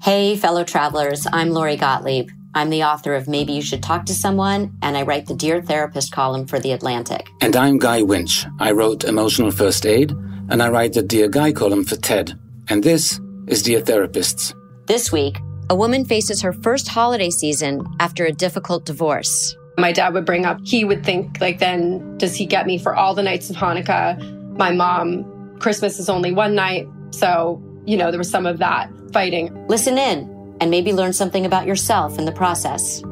Hey, fellow travelers, I'm Lori Gottlieb. I'm the author of Maybe You Should Talk to Someone, and I write the Dear Therapist column for The Atlantic. And I'm Guy Winch. I wrote Emotional First Aid, and I write the Dear Guy column for TED. And this is Dear Therapists. This week, a woman faces her first holiday season after a difficult divorce. My dad would bring up, he would think, like, then does he get me for all the nights of Hanukkah? My mom, Christmas is only one night. So, you know, there was some of that fighting. Listen in and maybe learn something about yourself in the process.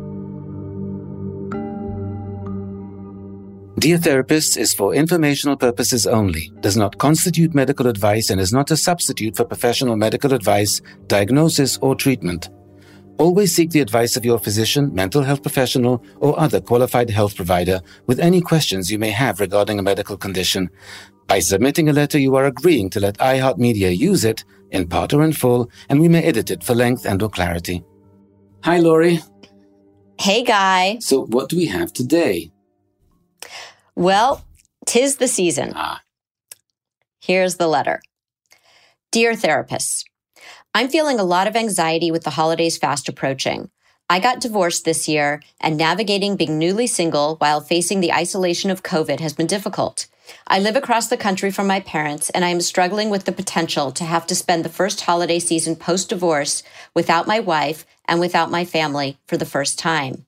Dear Therapists is for informational purposes only, does not constitute medical advice, and is not a substitute for professional medical advice, diagnosis, or treatment. Always seek the advice of your physician, mental health professional, or other qualified health provider with any questions you may have regarding a medical condition. By submitting a letter, you are agreeing to let iHeartMedia use it, in part or in full, and we may edit it for length and or clarity. Hi, Lori. Hey, Guy. So, what do we have today? Well, tis the season. Ah. Here's the letter Dear therapists, I'm feeling a lot of anxiety with the holidays fast approaching. I got divorced this year, and navigating being newly single while facing the isolation of COVID has been difficult. I live across the country from my parents, and I am struggling with the potential to have to spend the first holiday season post divorce without my wife and without my family for the first time.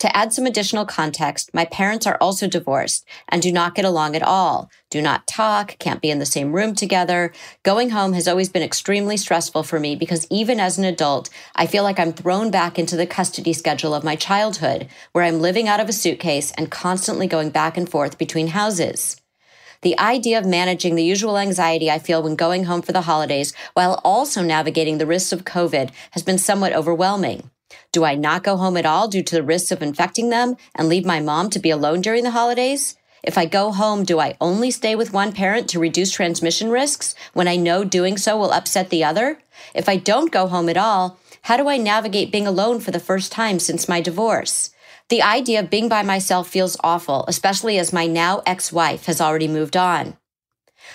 To add some additional context, my parents are also divorced and do not get along at all, do not talk, can't be in the same room together. Going home has always been extremely stressful for me because even as an adult, I feel like I'm thrown back into the custody schedule of my childhood, where I'm living out of a suitcase and constantly going back and forth between houses. The idea of managing the usual anxiety I feel when going home for the holidays while also navigating the risks of COVID has been somewhat overwhelming. Do I not go home at all due to the risks of infecting them and leave my mom to be alone during the holidays? If I go home, do I only stay with one parent to reduce transmission risks when I know doing so will upset the other? If I don't go home at all, how do I navigate being alone for the first time since my divorce? The idea of being by myself feels awful, especially as my now ex wife has already moved on.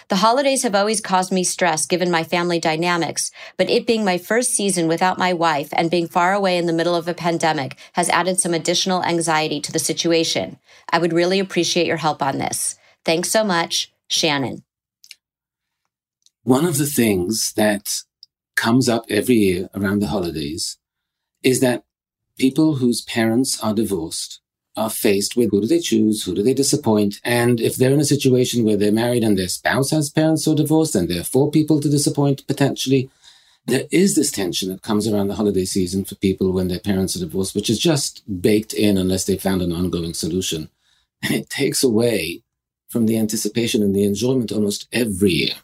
The holidays have always caused me stress given my family dynamics, but it being my first season without my wife and being far away in the middle of a pandemic has added some additional anxiety to the situation. I would really appreciate your help on this. Thanks so much, Shannon. One of the things that comes up every year around the holidays is that people whose parents are divorced are faced with who do they choose, who do they disappoint, and if they're in a situation where they're married and their spouse has parents who are divorced, and there are four people to disappoint potentially, there is this tension that comes around the holiday season for people when their parents are divorced, which is just baked in unless they found an ongoing solution. And it takes away from the anticipation and the enjoyment almost every year.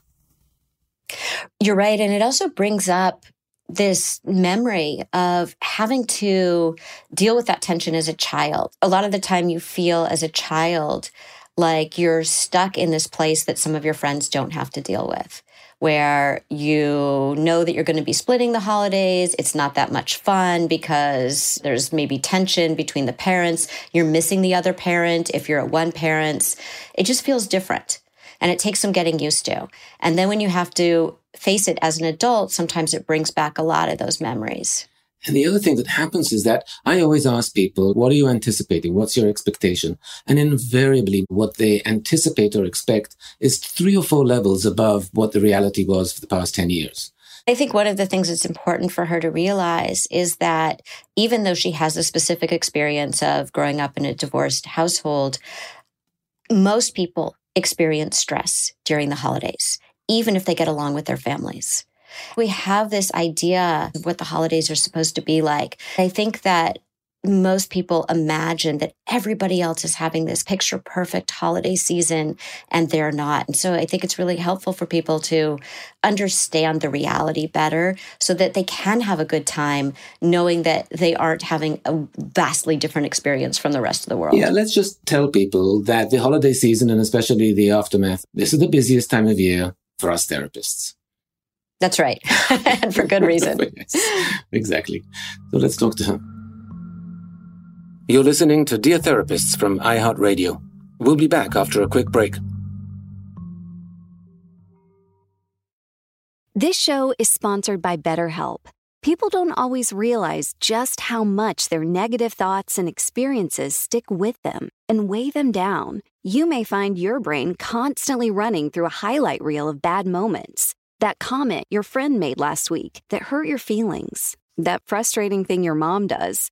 You're right. And it also brings up this memory of having to deal with that tension as a child. A lot of the time, you feel as a child like you're stuck in this place that some of your friends don't have to deal with where you know that you're going to be splitting the holidays. It's not that much fun because there's maybe tension between the parents. You're missing the other parent if you're at one parent's. It just feels different and it takes some getting used to. And then when you have to face it as an adult, sometimes it brings back a lot of those memories. And the other thing that happens is that I always ask people, what are you anticipating? What's your expectation? And invariably, what they anticipate or expect is three or four levels above what the reality was for the past 10 years. I think one of the things that's important for her to realize is that even though she has a specific experience of growing up in a divorced household, most people experience stress during the holidays, even if they get along with their families. We have this idea of what the holidays are supposed to be like. I think that most people imagine that everybody else is having this picture perfect holiday season and they're not. And so I think it's really helpful for people to understand the reality better so that they can have a good time knowing that they aren't having a vastly different experience from the rest of the world. Yeah, let's just tell people that the holiday season and especially the aftermath, this is the busiest time of year for us therapists. That's right. and for good reason. yes, exactly. So let's talk to her. You're listening to Dear Therapists from iHeartRadio. We'll be back after a quick break. This show is sponsored by BetterHelp. People don't always realize just how much their negative thoughts and experiences stick with them and weigh them down. You may find your brain constantly running through a highlight reel of bad moments. That comment your friend made last week that hurt your feelings. That frustrating thing your mom does.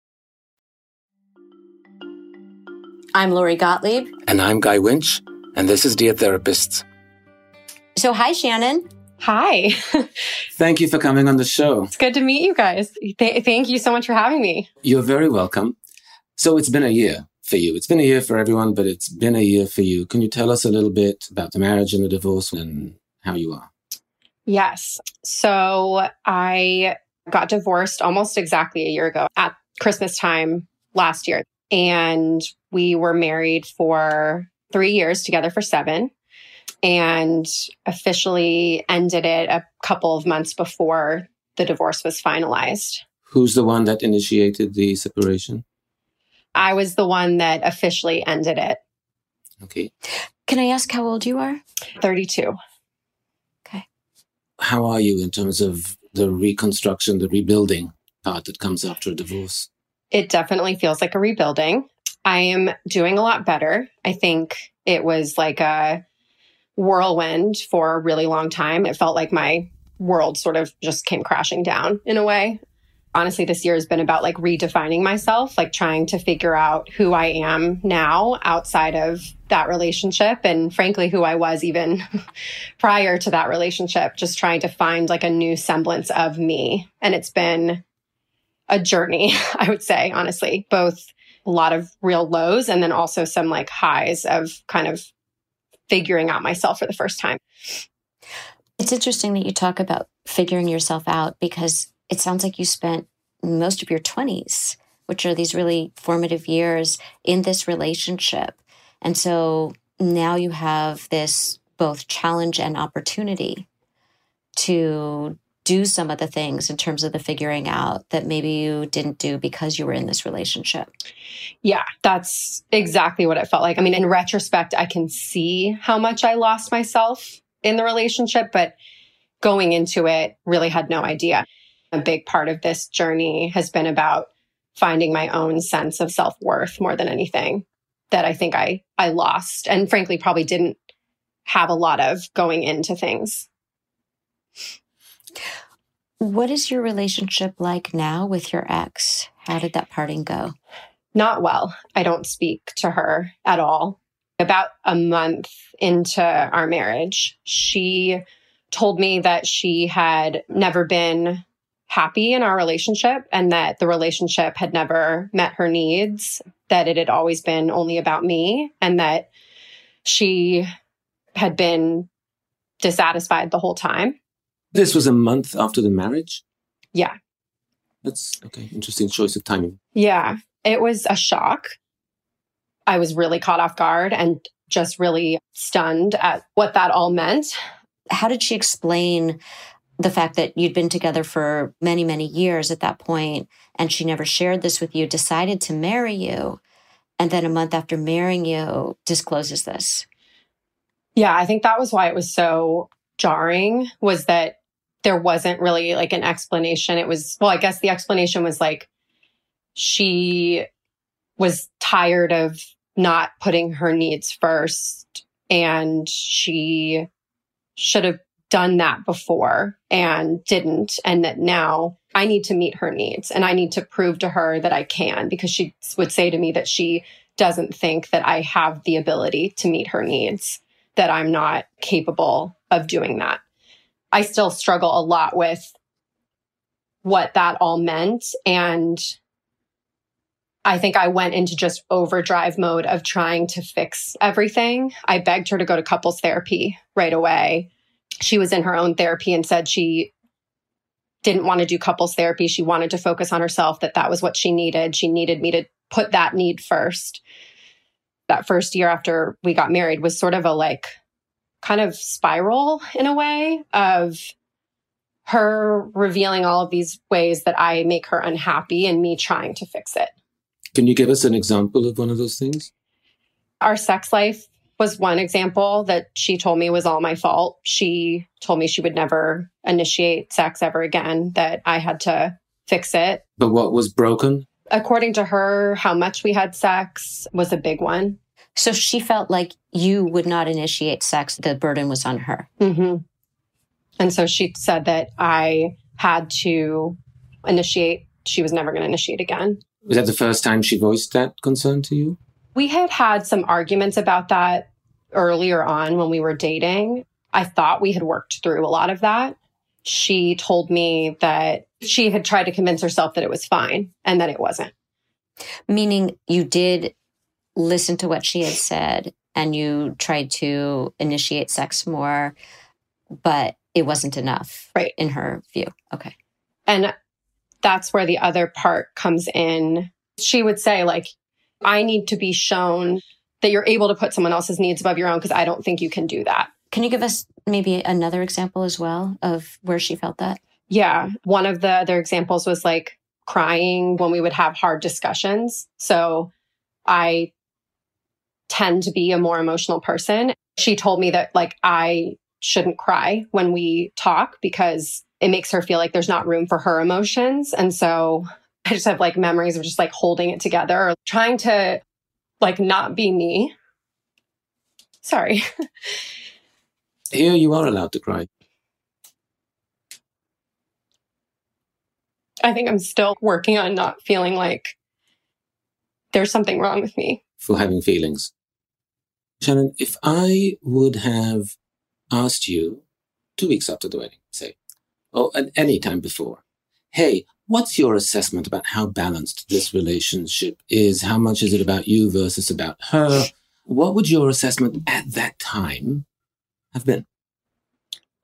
I'm Lori Gottlieb. And I'm Guy Winch, and this is Dear Therapists. So, hi, Shannon. Hi. Thank you for coming on the show. It's good to meet you guys. Th- thank you so much for having me. You're very welcome. So, it's been a year for you. It's been a year for everyone, but it's been a year for you. Can you tell us a little bit about the marriage and the divorce and how you are? Yes. So, I got divorced almost exactly a year ago at Christmas time last year. And we were married for three years, together for seven, and officially ended it a couple of months before the divorce was finalized. Who's the one that initiated the separation? I was the one that officially ended it. Okay. Can I ask how old you are? 32. Okay. How are you in terms of the reconstruction, the rebuilding part that comes after a divorce? It definitely feels like a rebuilding. I am doing a lot better. I think it was like a whirlwind for a really long time. It felt like my world sort of just came crashing down in a way. Honestly, this year has been about like redefining myself, like trying to figure out who I am now outside of that relationship. And frankly, who I was even prior to that relationship, just trying to find like a new semblance of me. And it's been a journey, I would say, honestly, both a lot of real lows and then also some like highs of kind of figuring out myself for the first time. It's interesting that you talk about figuring yourself out because it sounds like you spent most of your 20s, which are these really formative years in this relationship. And so now you have this both challenge and opportunity to do some of the things in terms of the figuring out that maybe you didn't do because you were in this relationship. Yeah, that's exactly what it felt like. I mean, in retrospect, I can see how much I lost myself in the relationship, but going into it, really had no idea. A big part of this journey has been about finding my own sense of self worth more than anything that I think I, I lost and frankly probably didn't have a lot of going into things. What is your relationship like now with your ex? How did that parting go? Not well. I don't speak to her at all. About a month into our marriage, she told me that she had never been happy in our relationship and that the relationship had never met her needs, that it had always been only about me, and that she had been dissatisfied the whole time. This was a month after the marriage? Yeah. That's okay. Interesting choice of timing. Yeah. It was a shock. I was really caught off guard and just really stunned at what that all meant. How did she explain the fact that you'd been together for many, many years at that point, and she never shared this with you, decided to marry you, and then a month after marrying you, discloses this? Yeah, I think that was why it was so jarring was that there wasn't really like an explanation. It was, well, I guess the explanation was like she was tired of not putting her needs first and she should have done that before and didn't. And that now I need to meet her needs and I need to prove to her that I can because she would say to me that she doesn't think that I have the ability to meet her needs, that I'm not capable of doing that. I still struggle a lot with what that all meant. And I think I went into just overdrive mode of trying to fix everything. I begged her to go to couples therapy right away. She was in her own therapy and said she didn't want to do couples therapy. She wanted to focus on herself, that that was what she needed. She needed me to put that need first. That first year after we got married was sort of a like kind of spiral in a way of her revealing all of these ways that I make her unhappy and me trying to fix it. Can you give us an example of one of those things? Our sex life was one example that she told me was all my fault. She told me she would never initiate sex ever again, that I had to fix it. But what was broken? According to her, how much we had sex was a big one. So she felt like you would not initiate sex, the burden was on her. Mm-hmm. And so she said that I had to initiate. She was never going to initiate again. Was that the first time she voiced that concern to you? We had had some arguments about that earlier on when we were dating. I thought we had worked through a lot of that. She told me that she had tried to convince herself that it was fine and that it wasn't. Meaning you did listen to what she had said and you tried to initiate sex more, but it wasn't enough. Right. In her view. Okay. And that's where the other part comes in. She would say, like, I need to be shown that you're able to put someone else's needs above your own because I don't think you can do that. Can you give us maybe another example as well of where she felt that? Yeah. One of the other examples was like crying when we would have hard discussions. So I tend to be a more emotional person. She told me that like I shouldn't cry when we talk because it makes her feel like there's not room for her emotions. And so I just have like memories of just like holding it together or trying to like not be me. Sorry. Here you are allowed to cry. I think I'm still working on not feeling like there's something wrong with me. For having feelings. Shannon, if I would have asked you two weeks after the wedding, say, or at any time before, hey, what's your assessment about how balanced this relationship is? How much is it about you versus about her? What would your assessment at that time have been?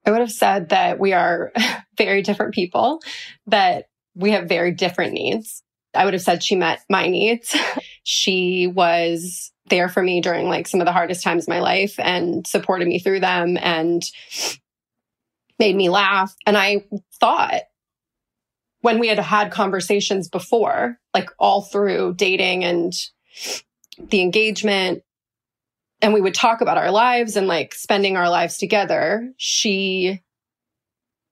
I would have said that we are very different people, that we have very different needs. I would have said she met my needs. she was there for me during like some of the hardest times of my life and supported me through them and made me laugh. And I thought when we had had conversations before, like all through dating and the engagement, and we would talk about our lives and like spending our lives together, she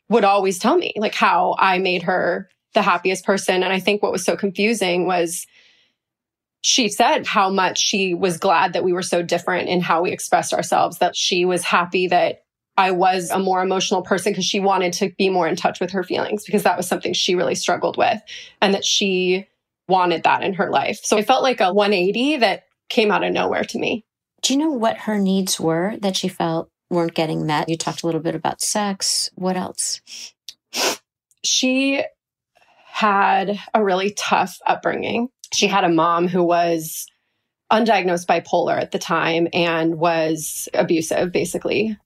would always tell me like how I made her the happiest person. And I think what was so confusing was she said how much she was glad that we were so different in how we expressed ourselves, that she was happy that I was a more emotional person because she wanted to be more in touch with her feelings because that was something she really struggled with and that she wanted that in her life. So it felt like a 180 that came out of nowhere to me. Do you know what her needs were that she felt weren't getting met? You talked a little bit about sex. What else? She had a really tough upbringing she had a mom who was undiagnosed bipolar at the time and was abusive, basically,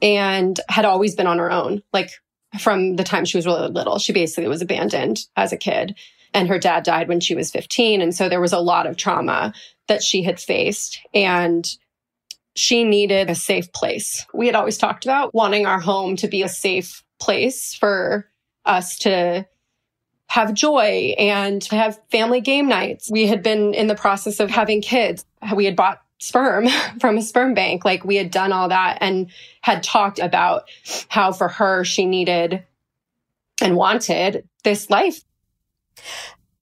and had always been on her own. Like from the time she was really little, she basically was abandoned as a kid. And her dad died when she was 15. And so there was a lot of trauma that she had faced. And she needed a safe place. We had always talked about wanting our home to be a safe place for us to have joy and have family game nights. We had been in the process of having kids. We had bought sperm from a sperm bank. Like we had done all that and had talked about how for her, she needed and wanted this life.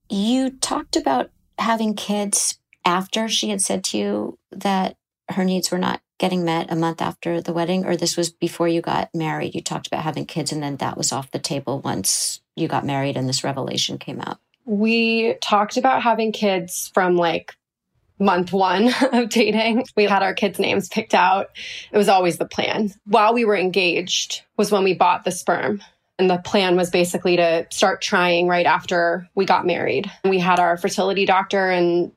You talked about having kids after she had said to you that her needs were not getting met a month after the wedding, or this was before you got married? You talked about having kids and then that was off the table once you got married and this revelation came out? We talked about having kids from like month one of dating. We had our kids' names picked out. It was always the plan. While we were engaged was when we bought the sperm. And the plan was basically to start trying right after we got married. We had our fertility doctor and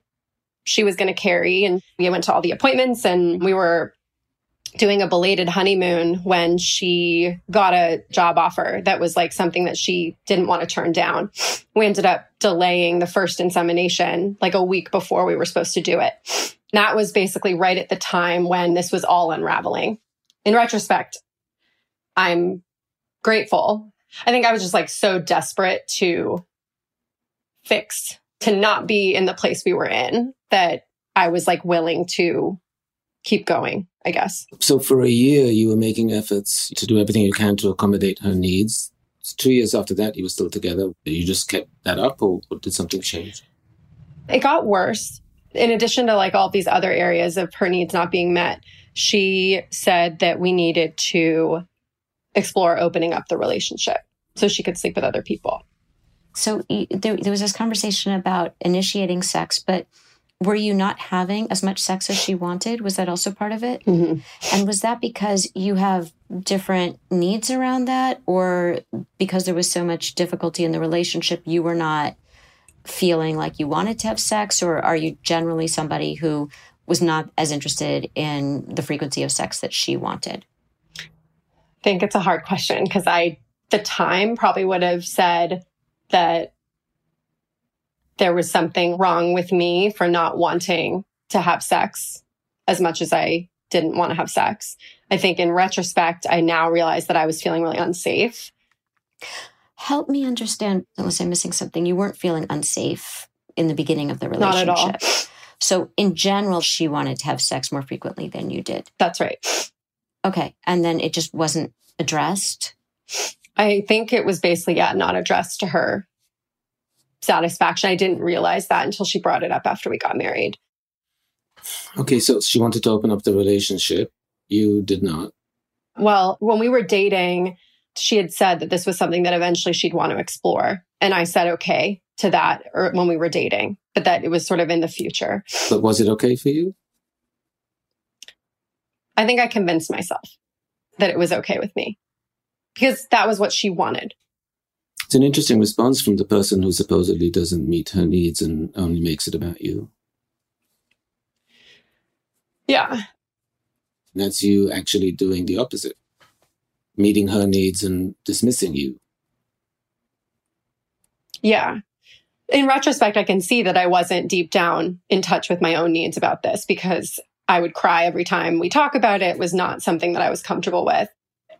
she was going to carry and we went to all the appointments and we were doing a belated honeymoon when she got a job offer that was like something that she didn't want to turn down. We ended up delaying the first insemination like a week before we were supposed to do it. that was basically right at the time when this was all unraveling. In retrospect, I'm grateful. I think I was just like so desperate to fix, to not be in the place we were in that I was like willing to keep going, I guess. So for a year, you were making efforts to do everything you can to accommodate her needs. Two years after that, you were still together. You just kept that up, or, or did something change? It got worse. In addition to like all these other areas of her needs not being met, she said that we needed to explore opening up the relationship so she could sleep with other people. So there, there was this conversation about initiating sex, but were you not having as much sex as she wanted? Was that also part of it? Mm-hmm. And was that because you have different needs around that, or because there was so much difficulty in the relationship, you were not feeling like you wanted to have sex, or are you generally somebody who was not as interested in the frequency of sex that she wanted? I think it's a hard question because I, the time, probably would have said that there was something wrong with me for not wanting to have sex as much as I didn't want to have sex. I think in retrospect, I now realize that I was feeling really unsafe. Help me understand, unless I'm missing something, you weren't feeling unsafe in the beginning of the relationship. Not at all. So, in general, she wanted to have sex more frequently than you did. That's right. Okay. And then it just wasn't addressed? I think it was basically, yeah, not addressed to her satisfaction. I didn't realize that until she brought it up after we got married. Okay, so she wanted to open up the relationship. You did not. Well, when we were dating, she had said that this was something that eventually she'd want to explore. And I said okay to that or when we were dating, but that it was sort of in the future. But was it okay for you? I think I convinced myself that it was okay with me because that was what she wanted. It's an interesting response from the person who supposedly doesn't meet her needs and only makes it about you. Yeah. That's you actually doing the opposite, meeting her needs and dismissing you. Yeah. in retrospect, I can see that I wasn't deep down in touch with my own needs about this because I would cry every time we talk about it. it was not something that I was comfortable with.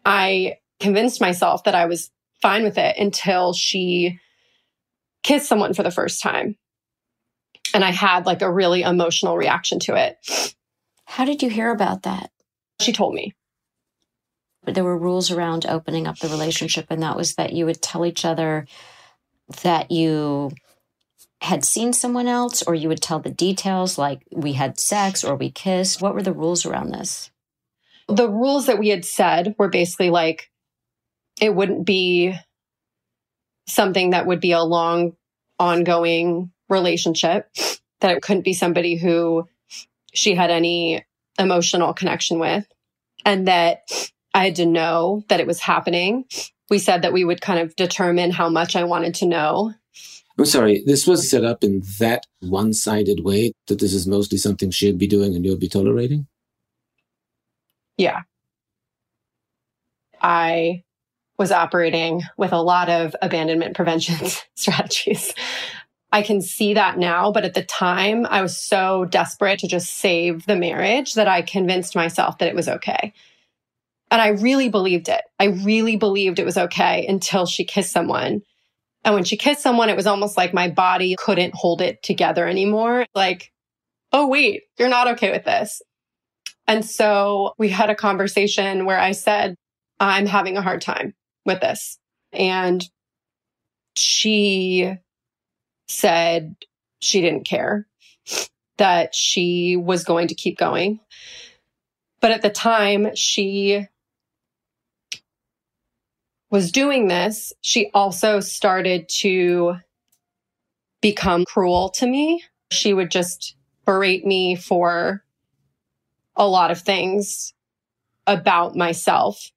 I convinced myself that I was fine with it until she kissed someone for the first time. And I had like a really emotional reaction to it. How did you hear about that? She told me. But There were rules around opening up the relationship, and that was that you would tell each other that you had seen someone else, or you would tell the details like we had sex or we kissed. What were the rules around this? The rules that we had said were basically like it wouldn't be something that would be a long, ongoing relationship, that it couldn't be somebody who she had any emotional connection with, and that I had to know that it was happening. We said that we would kind of determine how much I wanted to know. I'm sorry, this was set up in that one sided way that this is mostly something she'd be doing and you'll be tolerating? Yeah. I was operating with a lot of abandonment prevention strategies. I can see that now, but at the time I was so desperate to just save the marriage that I convinced myself that it was okay. And I really believed it. I really believed it was okay until she kissed someone. And when she kissed someone, it was almost like my body couldn't hold it together anymore. Like, oh, wait, you're not okay with this. And so we had a conversation where I said, I'm having a hard time with this. And she said she didn't care, that she was going to keep going. But at the time she was doing this, she also started to become cruel to me. She would just berate me for a lot of things about myself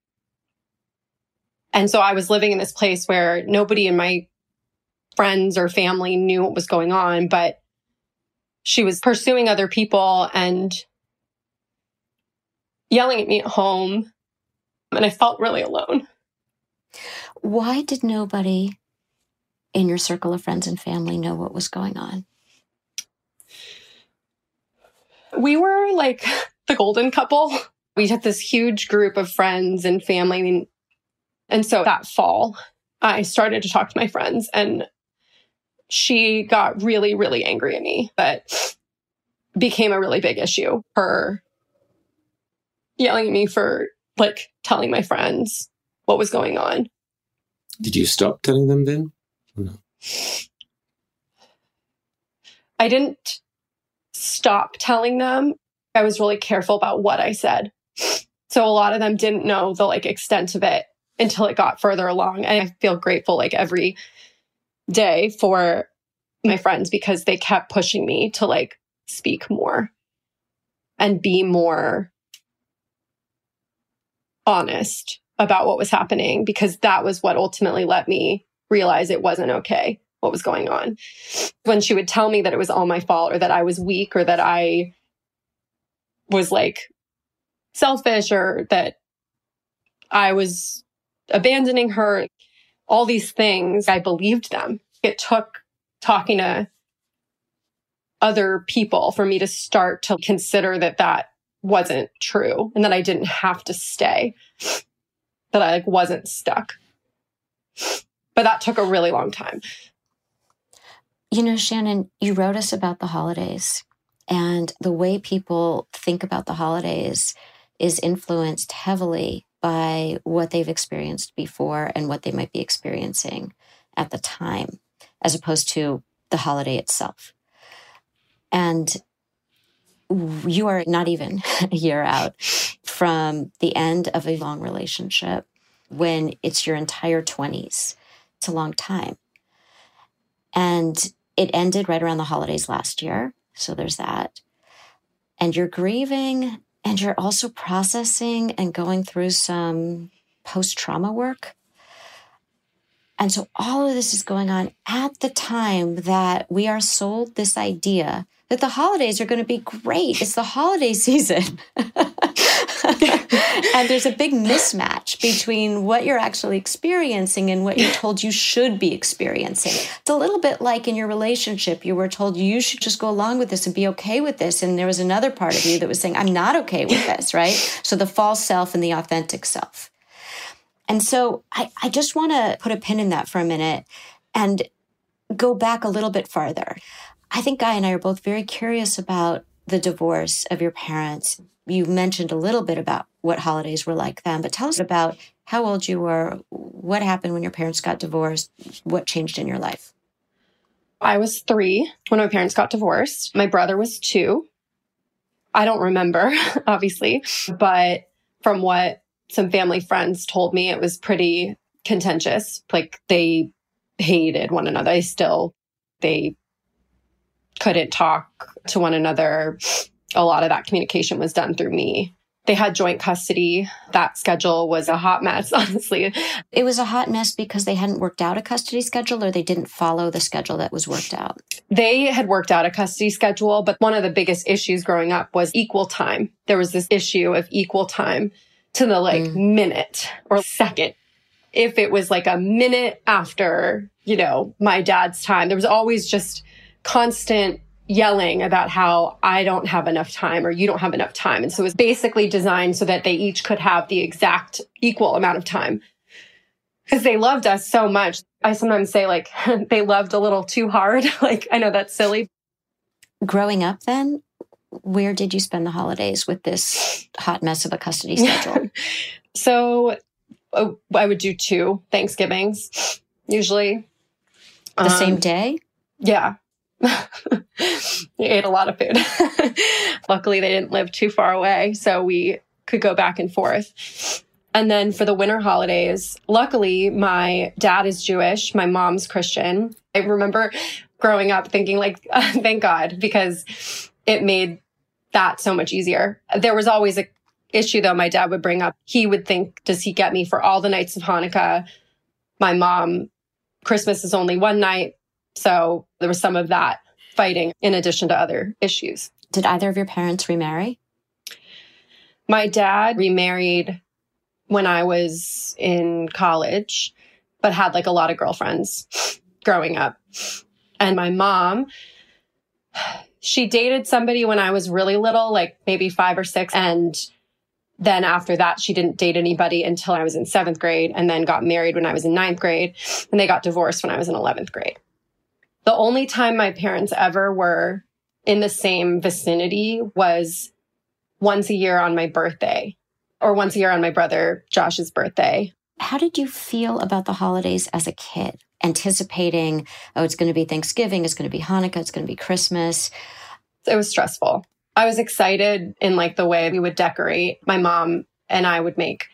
and so I was living in this place where nobody in my friends or family knew what was going on, but she was pursuing other people and yelling at me at home. And I felt really alone. Why did nobody in your circle of friends and family know what was going on? We were like the golden couple. We had this huge group of friends and family. I mean, and so that fall, I started to talk to my friends and she got really, really angry at me. but became a really big issue. Her yelling at me for like telling my friends what was going on. Did you stop telling them then? no? I didn't stop telling them. I was really careful about what I said. So a lot of them didn't know the like extent of it until it got further along. And I feel grateful like every day for my friends because they kept pushing me to like speak more and be more honest about what was happening because that was what ultimately let me realize it wasn't okay what was going on. When she would tell me that it was all my fault or that I was weak or that I was like selfish or that I was abandoning her, all these things, I believed them. It took talking to other people for me to start to consider that that wasn't true and that I didn't have to stay, that I like wasn't stuck. But that took a really long time. You know, Shannon, you wrote us about the holidays and the way people think about the holidays is influenced heavily by what they've experienced before and what they might be experiencing at the time, as opposed to the holiday itself. And you are not even a year out from the end of a long relationship when it's your entire 20s. It's a long time. And it ended right around the holidays last year. So there's that. And you're grieving and you're also processing and going through some post trauma work. And so all of this is going on at the time that we are sold this idea that the holidays are going to be great. It's the holiday season. and there's a big mismatch between what you're actually experiencing and what you're told you should be experiencing. It's a little bit like in your relationship, you were told you should just go along with this and be okay with this. And there was another part of you that was saying, I'm not okay with this, right? So the false self and the authentic self. And so I, I just want to put a pin in that for a minute and go back a little bit farther. I think Guy and I are both very curious about the divorce of your parents. You mentioned a little bit about what holidays were like then, but tell us about how old you were, what happened when your parents got divorced, what changed in your life. I was three when my parents got divorced. My brother was two. I don't remember, obviously, but from what some family friends told me, it was pretty contentious. Like they hated one another. They still, they couldn't talk to one another. A lot of that communication was done through me. They had joint custody. That schedule was a hot mess, honestly. It was a hot mess because they hadn't worked out a custody schedule or they didn't follow the schedule that was worked out. They had worked out a custody schedule, but one of the biggest issues growing up was equal time. There was this issue of equal time to the like mm. minute or second. If it was like a minute after, you know, my dad's time, there was always just constant yelling about how I don't have enough time or you don't have enough time. And so it was basically designed so that they each could have the exact equal amount of time. Because they loved us so much. I sometimes say like they loved a little too hard. like I know that's silly. Growing up then, where did you spend the holidays with this hot mess of a custody schedule? so uh, I would do two Thanksgivings usually. The um, same day? Yeah. Ate a lot of food. Luckily, they didn't live too far away, so we could go back and forth. And then for the winter holidays, luckily, my dad is Jewish, my mom's Christian. I remember growing up thinking, like, thank God, because it made that so much easier. There was always a issue though my dad would bring up. He would think, does he get me for all the nights of Hanukkah? My mom, Christmas is only one night. So there was some of that fighting in addition to other issues. Did either of your parents remarry? My dad remarried when I was in college, but had like a lot of girlfriends growing up. And my mom, she dated somebody when I was really little, like maybe five or six. And then after that, she didn't date anybody until I was in seventh grade and then got married when I was in ninth grade. And they got divorced when I was in 11th grade. The only time my parents ever were in the same vicinity was once a year on my birthday or once a year on my brother Josh's birthday. How did you feel about the holidays as a kid? Anticipating, oh, it's going to be Thanksgiving, it's going to be Hanukkah, it's going to be Christmas. It was stressful. I was excited in like the way we would decorate. My mom and I would make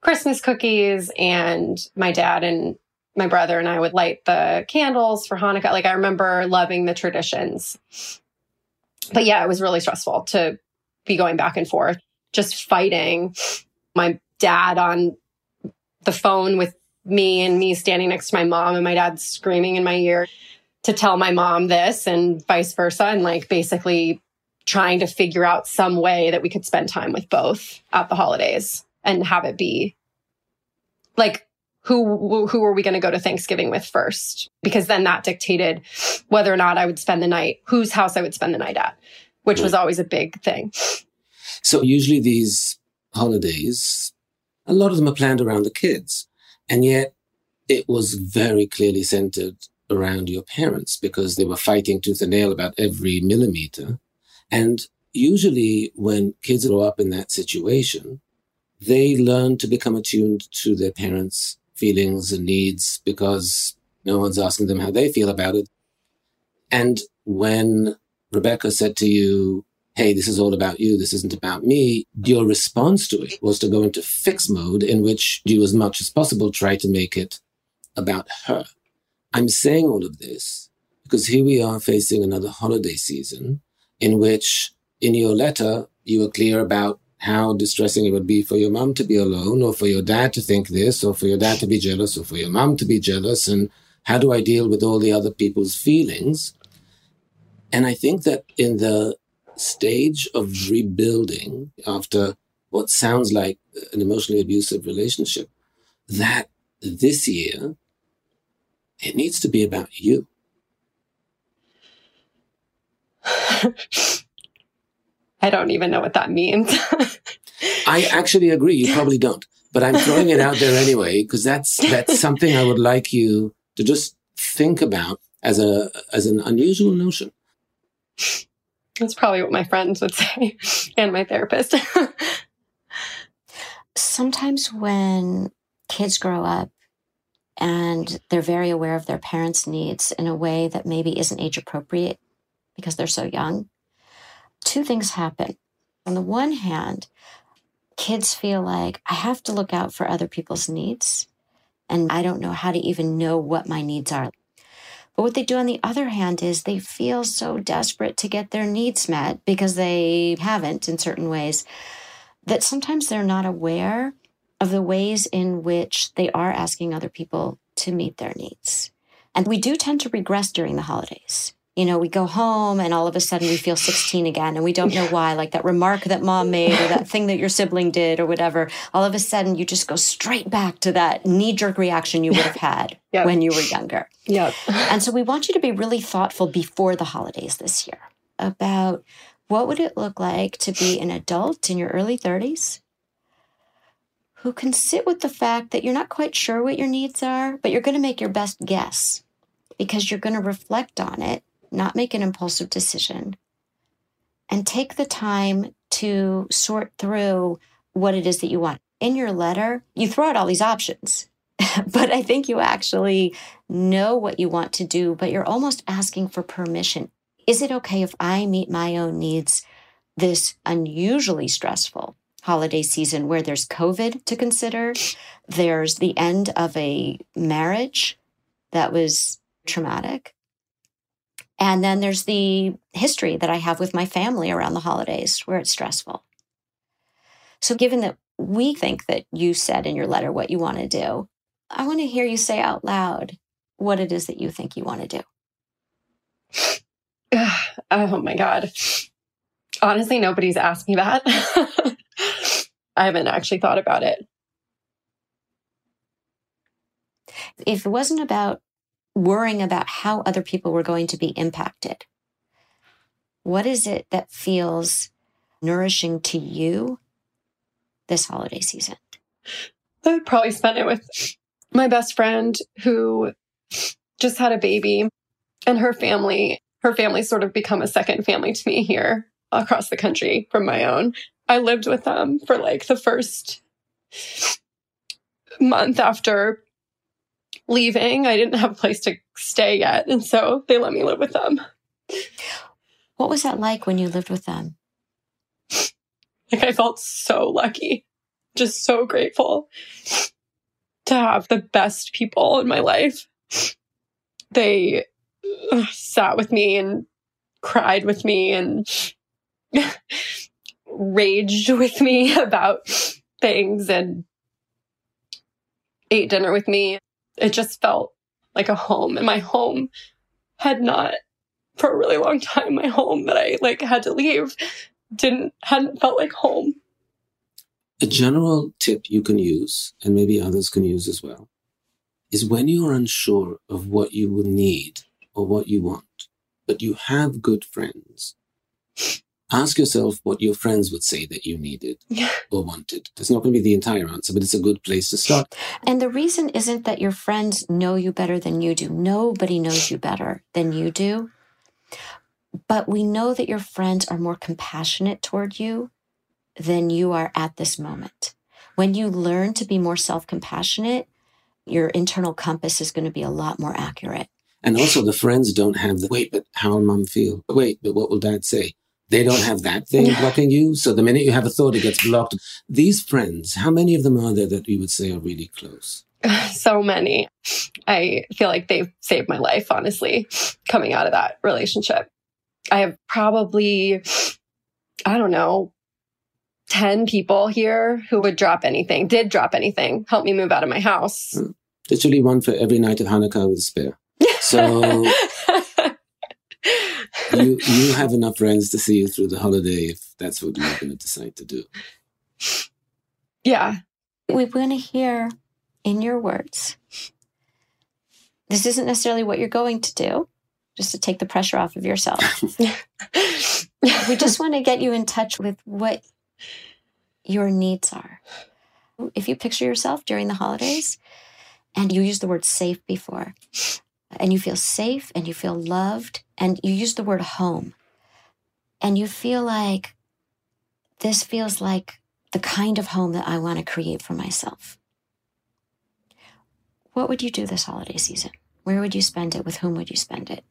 Christmas cookies and my dad and my brother and I would light the candles for Hanukkah. Like I remember loving the traditions. But yeah, it was really stressful to be going back and forth, just fighting my dad on the phone with me and me standing next to my mom and my dad screaming in my ear to tell my mom this and vice versa. And like basically trying to figure out some way that we could spend time with both at the holidays and have it be like who who were we going to go to Thanksgiving with first? Because then that dictated whether or not I would spend the night, whose house I would spend the night at, which was always a big thing. So usually these holidays, a lot of them are planned around the kids, and yet it was very clearly centered around your parents because they were fighting tooth and nail about every millimeter. And usually when kids grow up in that situation, they learn to become attuned to their parents' feelings and needs because no one's asking them how they feel about it. And when Rebecca said to you, Hey, this is all about you. This isn't about me. Your response to it was to go into fix mode in which you, as much as possible, try to make it about her. I'm saying all of this because here we are facing another holiday season in which in your letter, you were clear about how distressing it would be for your mom to be alone or for your dad to think this or for your dad to be jealous or for your mom to be jealous and how do I deal with all the other people's feelings? And I think that in the stage of rebuilding after what sounds like an emotionally abusive relationship, that this year, it needs to be about you. I don't even know what that means. I actually agree. You probably don't, but I'm throwing it out there anyway because that's that's something I would like you to just think about as a as an unusual notion. That's probably what my friends would say and my therapist. Sometimes when kids grow up and they're very aware of their parents' needs in a way that maybe isn't age appropriate because they're so young, two things happen. On the one hand, kids feel like I have to look out for other people's needs, and I don't know how to even know what my needs are. But what they do on the other hand is they feel so desperate to get their needs met because they haven't in certain ways that sometimes they're not aware of the ways in which they are asking other people to meet their needs. And we do tend to regress during the holidays. You know, we go home and all of a sudden we feel 16 again and we don't know why. Like that remark that mom made or that thing that your sibling did or whatever. All of a sudden you just go straight back to that knee jerk reaction you would have had yep. when you were younger. Yep. and so we want you to be really thoughtful before the holidays this year about what would it look like to be an adult in your early 30s who can sit with the fact that you're not quite sure what your needs are, but you're going to make your best guess because you're going to reflect on it, not make an impulsive decision, and take the time to sort through what it is that you want. In your letter, you throw out all these options, but I think you actually know what you want to do, but you're almost asking for permission. Is it okay if I meet my own needs this unusually stressful holiday season where there's COVID to consider. There's the end of a marriage that was traumatic. And then there's the history that I have with my family around the holidays where it's stressful. So, given that we think that you said in your letter what you want to do, I want to hear you say out loud what it is that you think you want to do. oh my God. Honestly, nobody's asked me that. I haven't actually thought about it. If it wasn't about worrying about how other people were going to be impacted, what is it that feels nourishing to you this holiday season? I would probably spend it with my best friend who just had a baby and her family. Her family sort of become a second family to me here across the country from my own. I lived with them for like the first month after leaving. I didn't have a place to stay yet. And so they let me live with them. What was that like when you lived with them? Like, I felt so lucky, just so grateful to have the best people in my life. They sat with me and cried with me and raged with me about things and ate dinner with me. It just felt like a home. And my home had not, for a really long time, my home that I like had to leave didn't, hadn't felt like home. A general tip you can use, and maybe others can use as well, is when you are unsure of what you will need or what you want, but you have good friends ask yourself what your friends would say that you needed or wanted. It's not going to be the entire answer, but it's a good place to start. And the reason isn't that your friends know you better than you do. Nobody knows you better than you do. But we know that your friends are more compassionate toward you than you are at this moment. When you learn to be more self compassionate, your internal compass is going to be a lot more accurate. And also, the friends don't have the wait, but how will mom feel? Wait, but what will dad say? They don't have that thing blocking you. So the minute you have a thought, it gets blocked. These friends, how many of them are there that you would say are really close? So many. I feel like they've saved my life, honestly, coming out of that relationship. I have probably, I don't know, 10 people here who would drop anything, did drop anything, help me move out of my house. Literally one for every night of Hanukkah with a spare. So you you have enough friends to see you through the holiday if that's what you're going to decide to do. Yeah. We want to hear in your words. This isn't necessarily what you're going to do, just to take the pressure off of yourself. we just want to get you in touch with what your needs are. If you picture yourself during the holidays and you use the word safe before, and you feel safe and you feel loved, and you use the word home, and you feel like this feels like the kind of home that I want to create for myself. What would you do this holiday season? Where would you spend it? With whom would you spend it?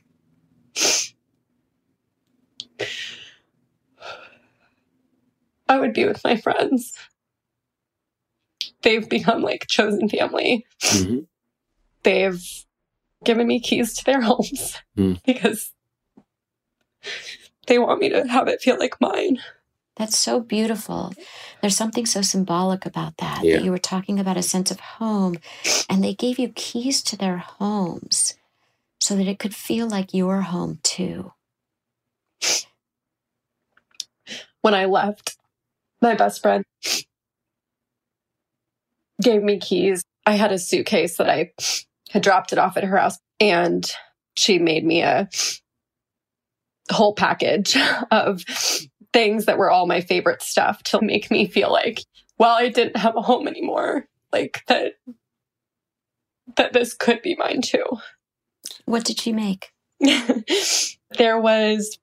I would be with my friends. They've become like chosen family. Mhm. They've given me keys to their homes Mm. because they want me to have it feel like mine. That's so beautiful. There's something so symbolic about that. Yeah. That you were talking about a sense of home, and they gave you keys to their homes so that it could feel like your home too. When I left, my best friend gave me keys. I had a suitcase that I had dropped it off at her house, and she made me a whole package of things that were all my favorite stuff to make me feel like, well, I didn't have a home anymore. Like that, that this could be mine too. What did she make? there was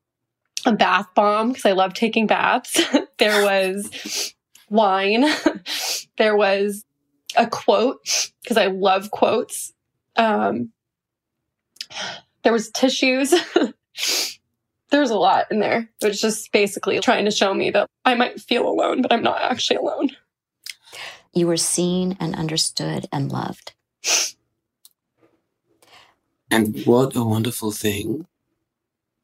a bath bomb because I love taking baths. there was wine. there was a quote because I love quotes. Um, there was tissues. There was a lot in there. It's just basically trying to show me that I might feel alone, but I'm not actually alone. You were seen and understood and loved. And what a wonderful thing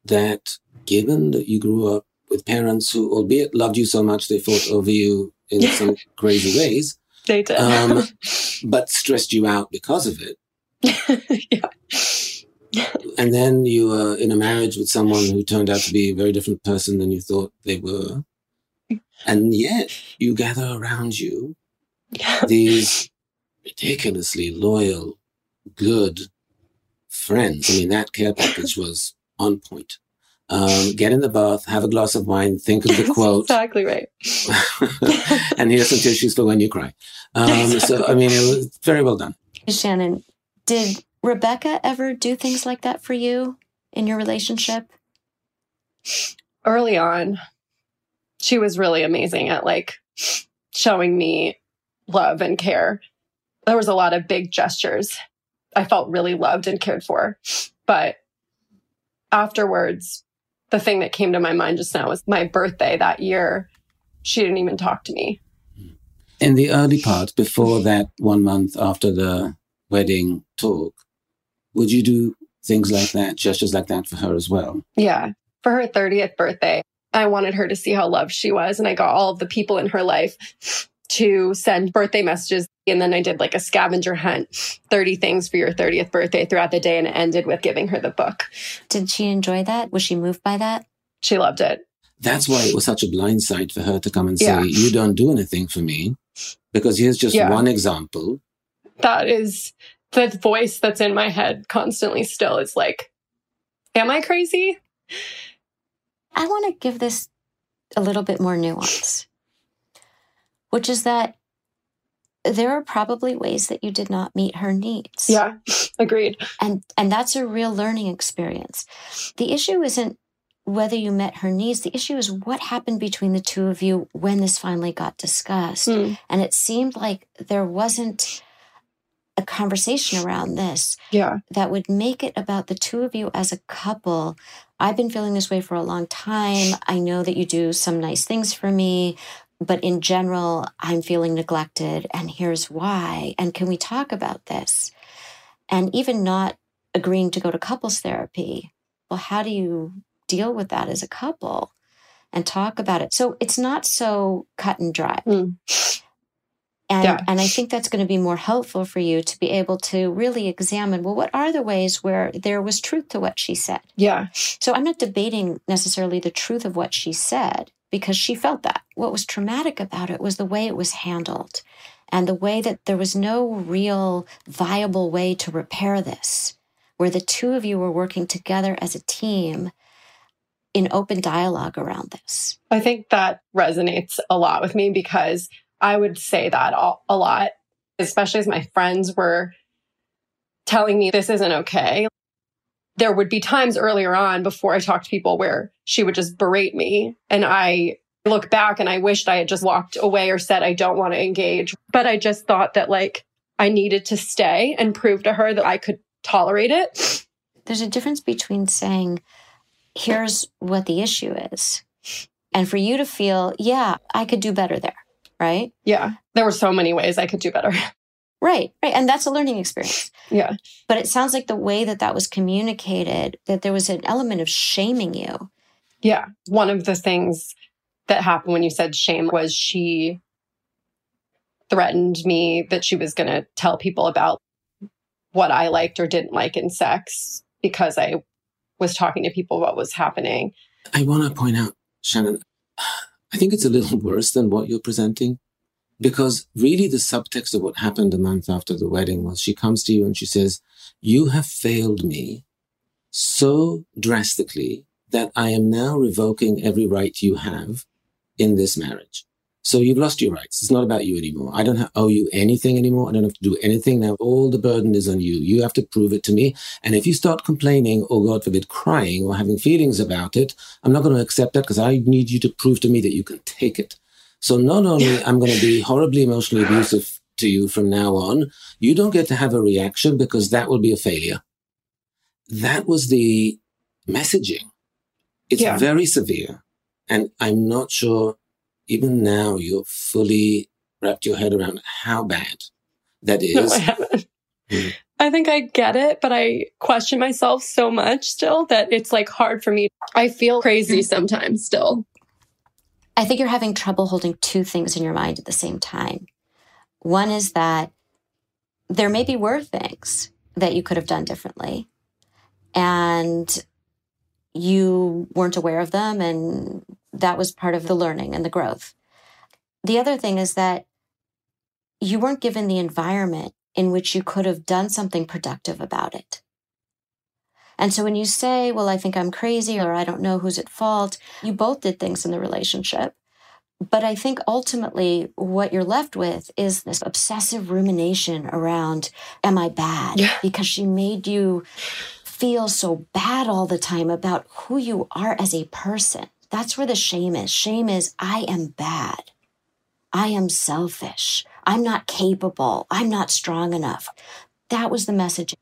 that given that you grew up with parents who, albeit loved you so much, they fought over you in some crazy ways, They did. um, but stressed you out because of it. yeah. And then you were in a marriage with someone who turned out to be a very different person than you thought they were. And yet you gather around you Yeah. these ridiculously loyal, good friends. I mean, that care package was on point. Um, get in the bath, have a glass of wine, think of the quote, exactly right. and here's some tissues for when you cry. Um, so, I mean, it was very well done. Shannon, did Rebecca ever do things like that for you in your relationship? early on, she was really amazing at like showing me love and care. There was a lot of big gestures. I felt really loved and cared for. But afterwards, the thing that came to my mind just now was my birthday that year. She didn't even talk to me. In the early part, before that one month after the wedding talk, would you do things like that, gestures like that for her as well? Yeah. For her 30th birthday, I wanted her to see how loved she was. And I got all of the people in her life to send birthday messages. And then I did like a scavenger hunt 30 things for your 30th birthday throughout the day. And it ended with giving her the book. Did she enjoy that? Was she moved by that? She loved it. That's why it was such a blind sight for her to come and say, Yeah. You don't do anything for me. Because here's just Yeah. one example. That is the voice that's in my head constantly still. is like, am I crazy? I want to give this a little bit more nuance, which is that there are probably ways that you did not meet her needs. Yeah, agreed. And and that's a real learning experience. The issue isn't whether you met her needs. The issue is what happened between the two of you when this finally got discussed. Hmm. And it seemed like there wasn't a conversation around this Yeah. that would make it about the two of you as a couple. I've been feeling this way for a long time. I know that you do some nice things for me, but in general, I'm feeling neglected, and here's why. And can we talk about this? And even not agreeing to go to couples therapy. Well, how do you deal with that as a couple and talk about it? So it's not so cut and dry. Mm. And, Yeah. and I think that's going to be more helpful for you to be able to really examine well, what are the ways where there was truth to what she said? Yeah. So I'm not debating necessarily the truth of what she said. because she felt that. What was traumatic about it was the way it was handled and the way that there was no real viable way to repair this, where the two of you were working together as a team in open dialogue around this. I think that resonates a lot with me because I would say that a lot, especially as my friends were telling me this isn't okay. There would be times earlier on before I talked to people where she would just berate me. And I look back and I wished I had just walked away or said, I don't want to engage. But I just thought that like I needed to stay and prove to her that I could tolerate it. There's a difference between saying, here's what the issue is. And for you to feel, yeah, I could do better there, right? Yeah. There were so many ways I could do better. Right, right. And that's a learning experience. Yeah. But it sounds like the way that that was communicated, that there was an element of shaming you. Yeah. One of the things that happened when you said shame was she threatened me that she was going to tell people about what I liked or didn't like in sex because I was talking to people what was happening. I want to point out, Shannon, I think it's a little worse than what you're presenting because really the subtext of what happened a month after the wedding was she comes to you and she says, you have failed me so drastically that I am now revoking every right you have in this marriage. So you've lost your rights. It's not about you anymore. I don't owe you anything anymore. I don't have to do anything now. All the burden is on you. You have to prove it to me. And if you start complaining or God forbid crying or having feelings about it, I'm not going to accept that because I need you to prove to me that you can take it. So not only I'm going to be horribly emotionally abusive to you from now on, you don't get to have a reaction because that will be a failure. That was the messaging. It's yeah. very severe. And I'm not sure even now you're fully wrapped your head around how bad that is. No, I haven't. Mm. I think I get it, but I question myself so much still that it's like hard for me. I feel crazy sometimes still. I think you're having trouble holding two things in your mind at the same time. One is that there maybe were things that you could have done differently and you weren't aware of them and that was part of the learning and the growth. The other thing is that you weren't given the environment in which you could have done something productive about it. And so when you say, well, I think I'm crazy or I don't know who's at fault, you both did things in the relationship. But I think ultimately what you're left with is this obsessive rumination around, am I bad? Yeah. Because she made you feel so bad all the time about who you are as a person. That's where the shame is. Shame is, I am bad. I am selfish. I'm not capable. I'm not strong enough. That was the message.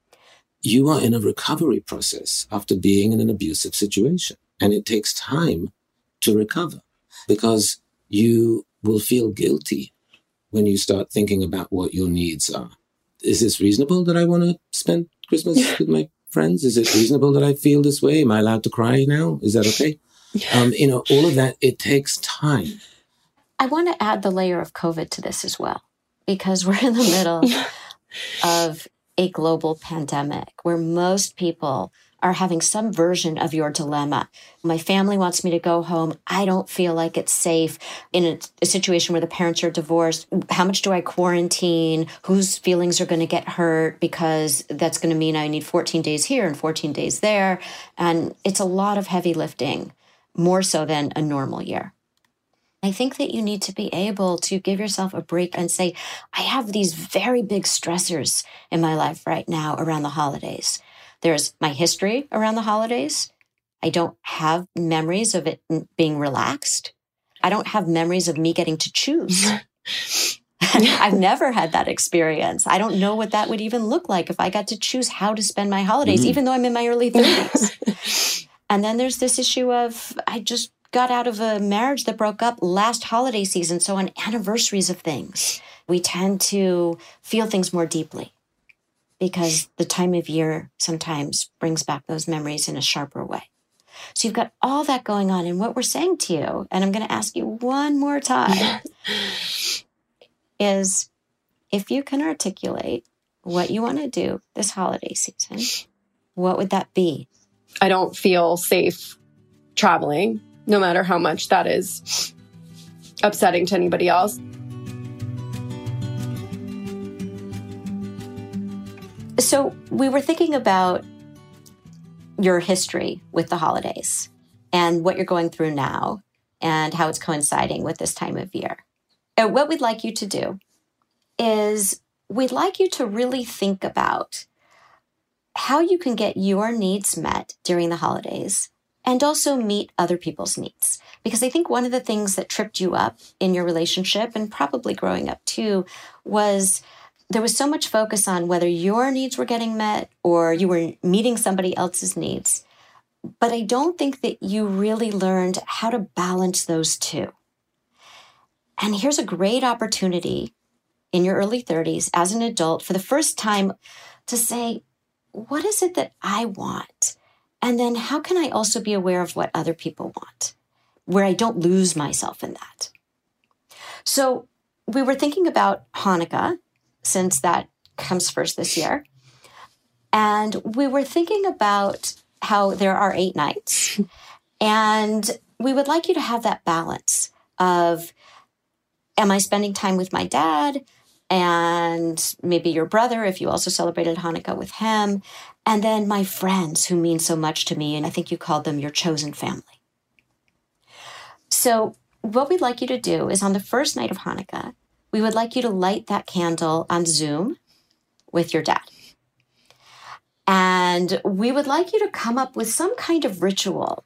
You are in a recovery process after being in an abusive situation, and it takes time to recover because you will feel guilty when you start thinking about what your needs are. Is this reasonable that I want to spend Christmas with my friends? Is it reasonable that I feel this way? Am I allowed to cry now? Is that okay? Um, you know, all of that, it takes time. I want to add the layer of COVID to this as well, because we're in the middle of a global pandemic where most people are having some version of your dilemma. My family wants me to go home. I don't feel like it's safe in a, a, situation where the parents are divorced. How much do I quarantine? Whose feelings are going to get hurt? Because that's going to mean I need 14 days here and 14 days there. And it's a lot of heavy lifting more so than a normal year. I think that you need to be able to give yourself a break and say, I have these very big stressors in my life right now around the holidays. There's my history around the holidays. I don't have memories of it being relaxed. I don't have memories of me getting to choose. I've never had that experience. I don't know what that would even look like if I got to choose how to spend my holidays, mm-hmm. even though I'm in my early 30s. And then there's this issue of I just got out of a marriage that broke up last holiday season. So on anniversaries of things, we tend to feel things more deeply because the time of year sometimes brings back those memories in a sharper way. So you've got all that going on. And what we're saying to you, and I'm going to ask you one more time, is if you can articulate what you want to do this holiday season, what would that be? I don't feel safe traveling no matter how much that is upsetting to anybody else. So, we were thinking about your history with the holidays and what you're going through now and how it's coinciding with this time of year. And what we'd like you to do is we'd like you to really think about how you can get your needs met during the holidays and also meet other people's needs. Because I think one of the things that tripped you up in your relationship and probably growing up too was there was so much focus on whether your needs were getting met or you were meeting somebody else's needs. But I don't think that you really learned how to balance those two. And here's a great opportunity in your early 30s as an adult for the first time to say, what is it that I want? And then how can I also be aware of what other people want, where I don't lose myself in that? So we were thinking about Hanukkah since that comes first this year. And we were thinking about how there are eight nights. And we would like you to have that balance of am I spending time with my dad and maybe your brother if you also celebrated Hanukkah with him, and then my friends who mean so much to me. And I think you called them your chosen family. So, what we'd like you to do is on the first night of Hanukkah, we would like you to light that candle on Zoom with your dad. And we would like you to come up with some kind of ritual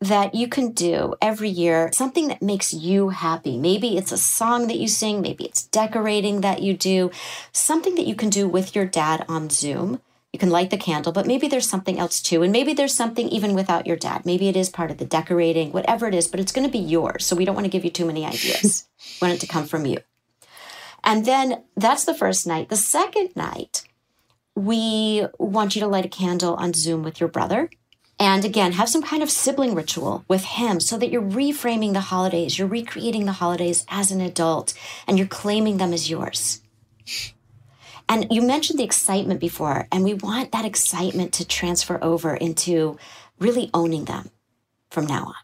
that you can do every year, something that makes you happy. Maybe it's a song that you sing, maybe it's decorating that you do, something that you can do with your dad on Zoom. You can light the candle, but maybe there's something else too. And maybe there's something even without your dad. Maybe it is part of the decorating, whatever it is, but it's going to be yours. So we don't want to give you too many ideas. we want it to come from you. And then that's the first night. The second night, we want you to light a candle on Zoom with your brother. And again, have some kind of sibling ritual with him so that you're reframing the holidays, you're recreating the holidays as an adult, and you're claiming them as yours. And you mentioned the excitement before, and we want that excitement to transfer over into really owning them from now on.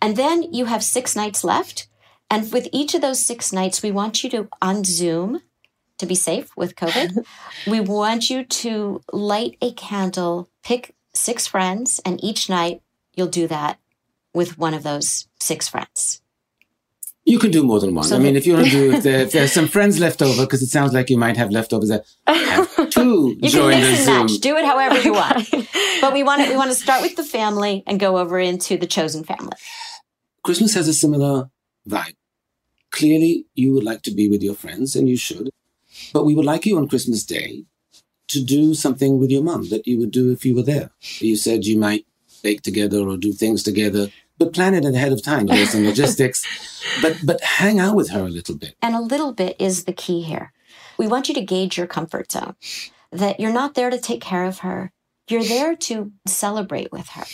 And then you have six nights left and with each of those six nights, we want you to, on Zoom, to be safe with COVID, we want you to light a candle, pick six friends, and each night you'll do that with one of those six friends. You can do more than one. So I mean, if you want to do, if, there, if there's some friends left over, because it sounds like you might have leftovers there, uh, have two you join can mix the and Zoom. match. Do it however you want. but we want to, we want to start with the family and go over into the chosen family. Christmas has a similar vibe. Clearly, you would like to be with your friends, and you should. But we would like you on Christmas Day to do something with your mum that you would do if you were there. You said you might bake together or do things together, but plan it ahead of time. There's some logistics, but but hang out with her a little bit. And a little bit is the key here. We want you to gauge your comfort zone. That you're not there to take care of her. You're there to celebrate with her.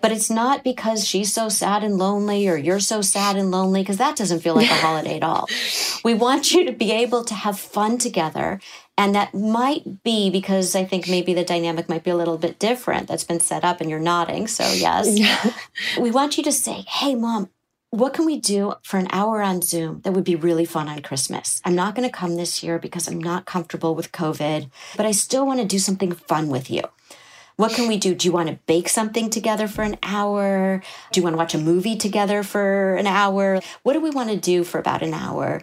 But it's not because she's so sad and lonely or you're so sad and lonely, because that doesn't feel like a holiday at all. We want you to be able to have fun together. And that might be because I think maybe the dynamic might be a little bit different that's been set up and you're nodding. So, yes. we want you to say, hey, mom, what can we do for an hour on Zoom that would be really fun on Christmas? I'm not going to come this year because I'm not comfortable with COVID, but I still want to do something fun with you. What can we do? Do you want to bake something together for an hour? Do you want to watch a movie together for an hour? What do we want to do for about an hour?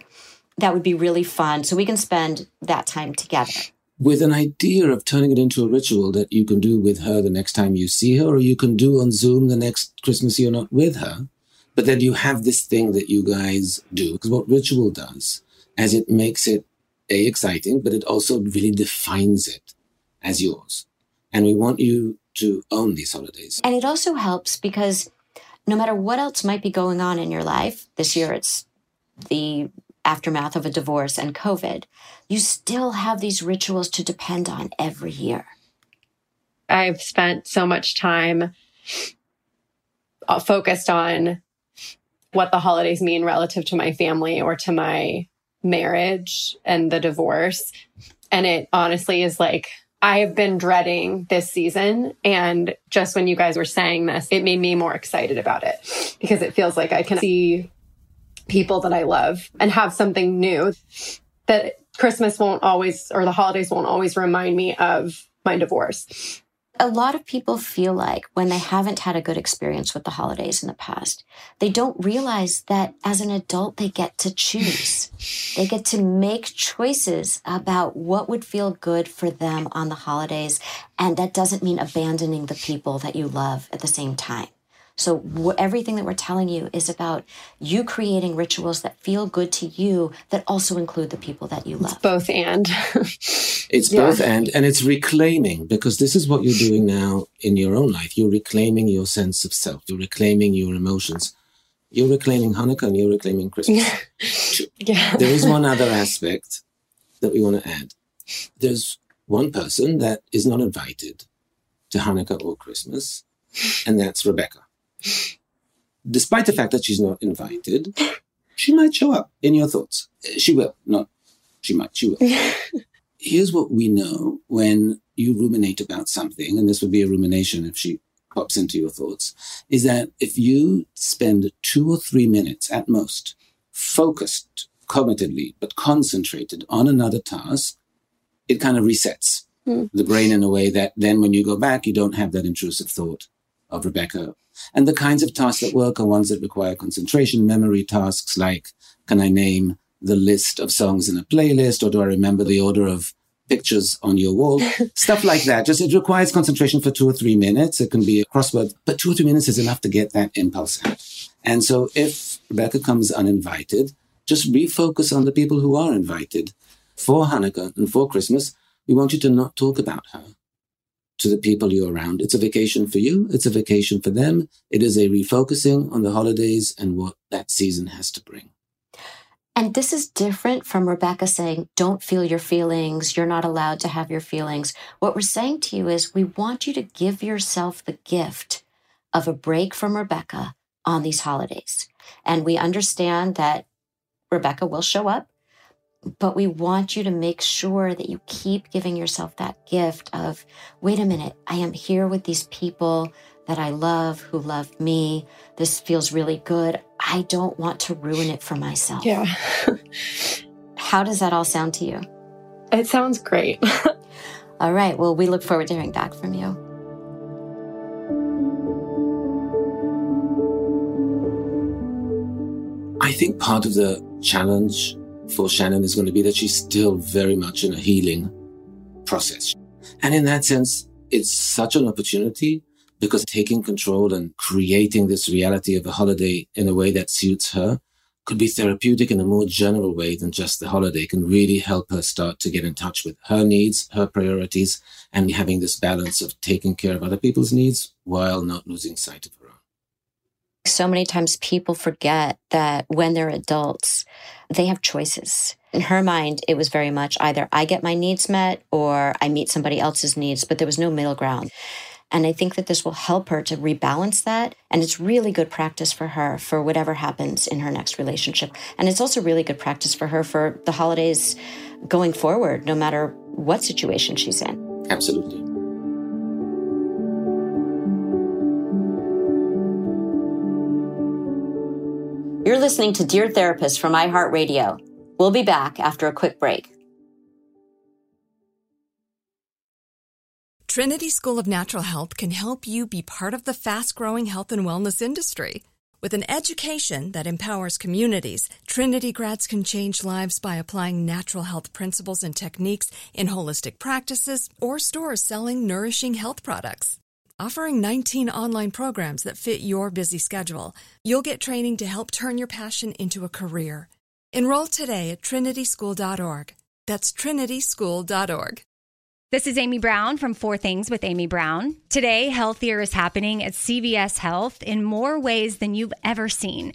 That would be really fun. So we can spend that time together. With an idea of turning it into a ritual that you can do with her the next time you see her, or you can do on Zoom the next Christmas you're not with her. But then you have this thing that you guys do. Because what ritual does, as it makes it A, exciting, but it also really defines it as yours. And we want you to own these holidays. And it also helps because no matter what else might be going on in your life, this year it's the aftermath of a divorce and COVID, you still have these rituals to depend on every year. I've spent so much time uh, focused on what the holidays mean relative to my family or to my marriage and the divorce. And it honestly is like I have been dreading this season. And just when you guys were saying this, it made me more excited about it because it feels like I can see people that I love and have something new that Christmas won't always, or the holidays won't always remind me of my divorce a lot of people feel like when they haven't had a good experience with the holidays in the past, they don't realize that as an adult, they get to choose. they get to make choices about what would feel good for them on the holidays. And that doesn't mean abandoning the people that you love at the same time. So w- everything that we're telling you is about you creating rituals that feel good to you that also include the people that you love. It's both and. it's yeah. both and, and it's reclaiming because this is what you're doing now in your own life. You're reclaiming your sense of self. You're reclaiming your emotions. You're reclaiming Hanukkah and you're reclaiming Christmas. yeah. There is one other aspect that we want to add. There's one person that is not invited to Hanukkah or Christmas, and that's Rebecca despite the fact that she's not invited, she might show up in your thoughts. She will, not she might, she will. Here's what we know when you ruminate about something, and this would be a rumination if she pops into your thoughts, is that if you spend two or three minutes at most focused cognitively, but concentrated on another task, it kind of resets mm. the brain in a way that then when you go back, you don't have that intrusive thought of Rebecca and the kinds of tasks that work are ones that require concentration, memory tasks like, can I name the list of songs in a playlist or do I remember the order of pictures on your wall? Stuff like that. Just it requires concentration for two or three minutes. It can be a crossword, but two or three minutes is enough to get that impulse out. And so if Rebecca comes uninvited, just refocus on the people who are invited for Hanukkah and for Christmas. We want you to not talk about her to the people you're around. It's a vacation for you. It's a vacation for them. It is a refocusing on the holidays and what that season has to bring. And this is different from Rebecca saying, don't feel your feelings. You're not allowed to have your feelings. What we're saying to you is, we want you to give yourself the gift of a break from Rebecca on these holidays. And we understand that Rebecca will show up but we want you to make sure that you keep giving yourself that gift of, wait a minute, I am here with these people that I love who love me. This feels really good. I don't want to ruin it for myself. Yeah. How does that all sound to you? It sounds great. all right. Well, we look forward to hearing back from you. I think part of the challenge for Shannon is going to be that she's still very much in a healing process. And in that sense, it's such an opportunity because taking control and creating this reality of a holiday in a way that suits her could be therapeutic in a more general way than just the holiday can really help her start to get in touch with her needs, her priorities, and having this balance of taking care of other people's needs while not losing sight of her. So many times people forget that when they're adults, they have choices. In her mind, it was very much either I get my needs met or I meet somebody else's needs, but there was no middle ground. And I think that this will help her to rebalance that. And it's really good practice for her for whatever happens in her next relationship. And it's also really good practice for her for the holidays going forward, no matter what situation she's in. Absolutely. You're listening to Dear Therapist from iHeartRadio. We'll be back after a quick break. Trinity School of Natural Health can help you be part of the fast growing health and wellness industry. With an education that empowers communities, Trinity grads can change lives by applying natural health principles and techniques in holistic practices or stores selling nourishing health products offering 19 online programs that fit your busy schedule. You'll get training to help turn your passion into a career. Enroll today at trinityschool.org. That's trinityschool.org. This is Amy Brown from Four Things with Amy Brown. Today, healthier is happening at CVS Health in more ways than you've ever seen.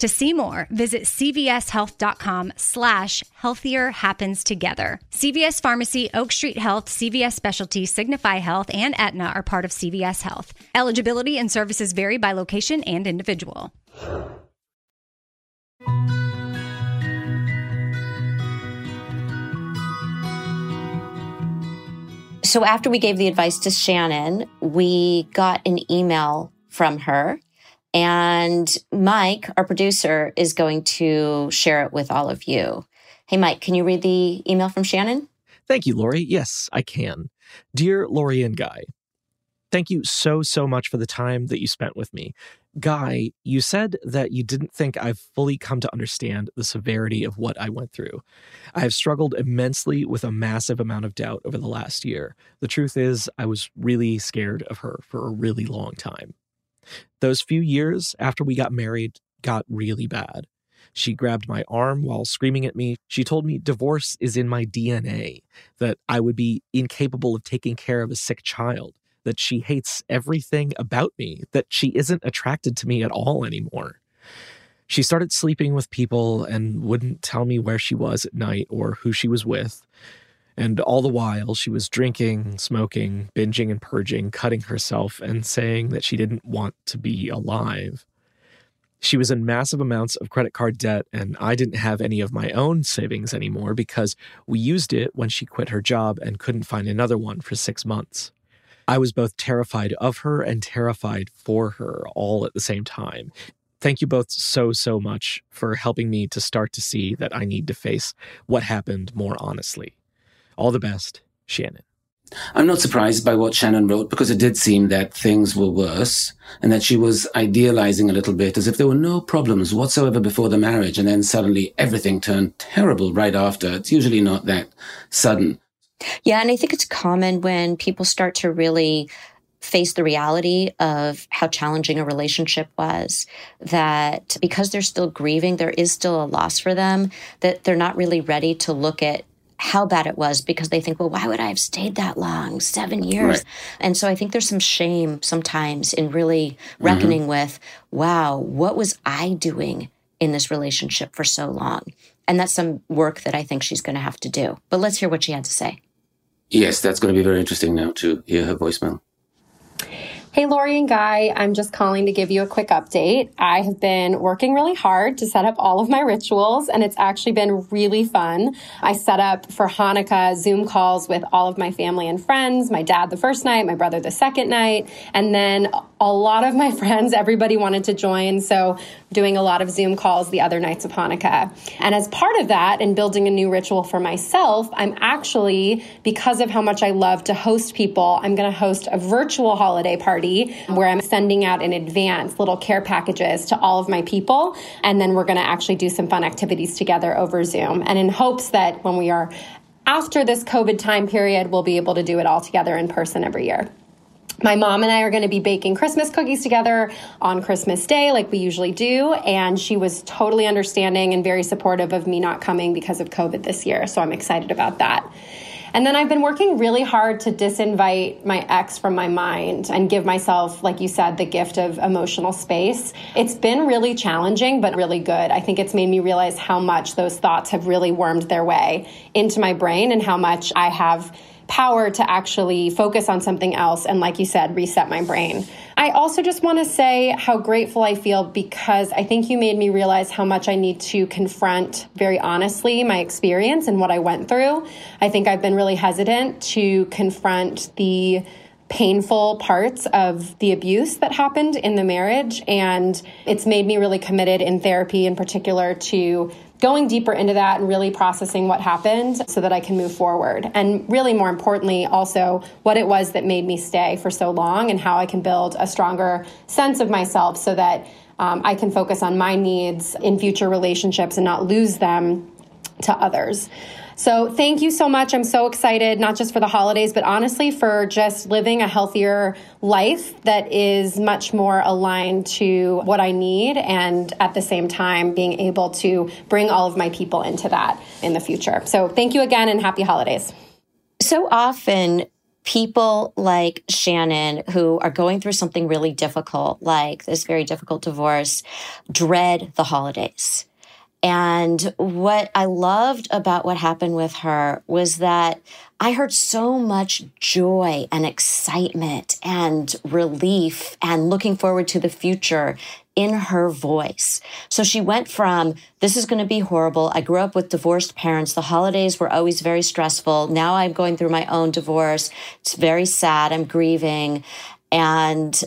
To see more, visit cvshealth.com slash healthier happens together. CVS Pharmacy, Oak Street Health, CVS Specialty, Signify Health, and Aetna are part of CVS Health. Eligibility and services vary by location and individual. So after we gave the advice to Shannon, we got an email from her. And Mike, our producer, is going to share it with all of you. Hey, Mike, can you read the email from Shannon? Thank you, Lori. Yes, I can. Dear Lori and Guy, thank you so, so much for the time that you spent with me. Guy, you said that you didn't think I've fully come to understand the severity of what I went through. I have struggled immensely with a massive amount of doubt over the last year. The truth is, I was really scared of her for a really long time. Those few years after we got married got really bad. She grabbed my arm while screaming at me. She told me divorce is in my DNA, that I would be incapable of taking care of a sick child that she hates everything about me, that she isn't attracted to me at all anymore. She started sleeping with people and wouldn't tell me where she was at night or who she was with. And all the while, she was drinking, smoking, binging and purging, cutting herself, and saying that she didn't want to be alive. She was in massive amounts of credit card debt, and I didn't have any of my own savings anymore because we used it when she quit her job and couldn't find another one for six months. I was both terrified of her and terrified for her all at the same time. Thank you both so, so much for helping me to start to see that I need to face what happened more honestly. All the best, Shannon. I'm not surprised by what Shannon wrote because it did seem that things were worse and that she was idealizing a little bit as if there were no problems whatsoever before the marriage and then suddenly everything turned terrible right after. It's usually not that sudden. Yeah, and I think it's common when people start to really face the reality of how challenging a relationship was that because they're still grieving there is still a loss for them that they're not really ready to look at how bad it was because they think well why would i have stayed that long 7 years right. and so i think there's some shame sometimes in really mm-hmm. reckoning mm-hmm. with wow what was i doing in this relationship for so long and that's some work that i think she's going to have to do but let's hear what she had to say Yes, that's going to be very interesting now to hear her voicemail. Hey, Lori and Guy, I'm just calling to give you a quick update. I have been working really hard to set up all of my rituals, and it's actually been really fun. I set up for Hanukkah Zoom calls with all of my family and friends, my dad the first night, my brother the second night, and then a lot of my friends, everybody wanted to join. So, doing a lot of Zoom calls the other nights of Hanukkah. And as part of that, and building a new ritual for myself, I'm actually, because of how much I love to host people, I'm going to host a virtual holiday party where I'm sending out in advance little care packages to all of my people. And then we're going to actually do some fun activities together over Zoom. And in hopes that when we are after this COVID time period, we'll be able to do it all together in person every year my mom and I are going to be baking Christmas cookies together on Christmas Day, like we usually do. And she was totally understanding and very supportive of me not coming because of COVID this year. So I'm excited about that. And then I've been working really hard to disinvite my ex from my mind and give myself, like you said, the gift of emotional space. It's been really challenging, but really good. I think it's made me realize how much those thoughts have really wormed their way into my brain and how much I have power to actually focus on something else and, like you said, reset my brain. I also just want to say how grateful I feel because I think you made me realize how much I need to confront very honestly my experience and what I went through. I think I've been really hesitant to confront the painful parts of the abuse that happened in the marriage. And it's made me really committed in therapy in particular to going deeper into that and really processing what happened so that I can move forward. And really, more importantly, also what it was that made me stay for so long and how I can build a stronger sense of myself so that um, I can focus on my needs in future relationships and not lose them to others. So thank you so much. I'm so excited, not just for the holidays, but honestly for just living a healthier life that is much more aligned to what I need and at the same time being able to bring all of my people into that in the future. So thank you again and happy holidays. So often people like Shannon who are going through something really difficult, like this very difficult divorce, dread the holidays. And what I loved about what happened with her was that I heard so much joy and excitement and relief and looking forward to the future in her voice. So she went from, this is going to be horrible. I grew up with divorced parents. The holidays were always very stressful. Now I'm going through my own divorce. It's very sad. I'm grieving. And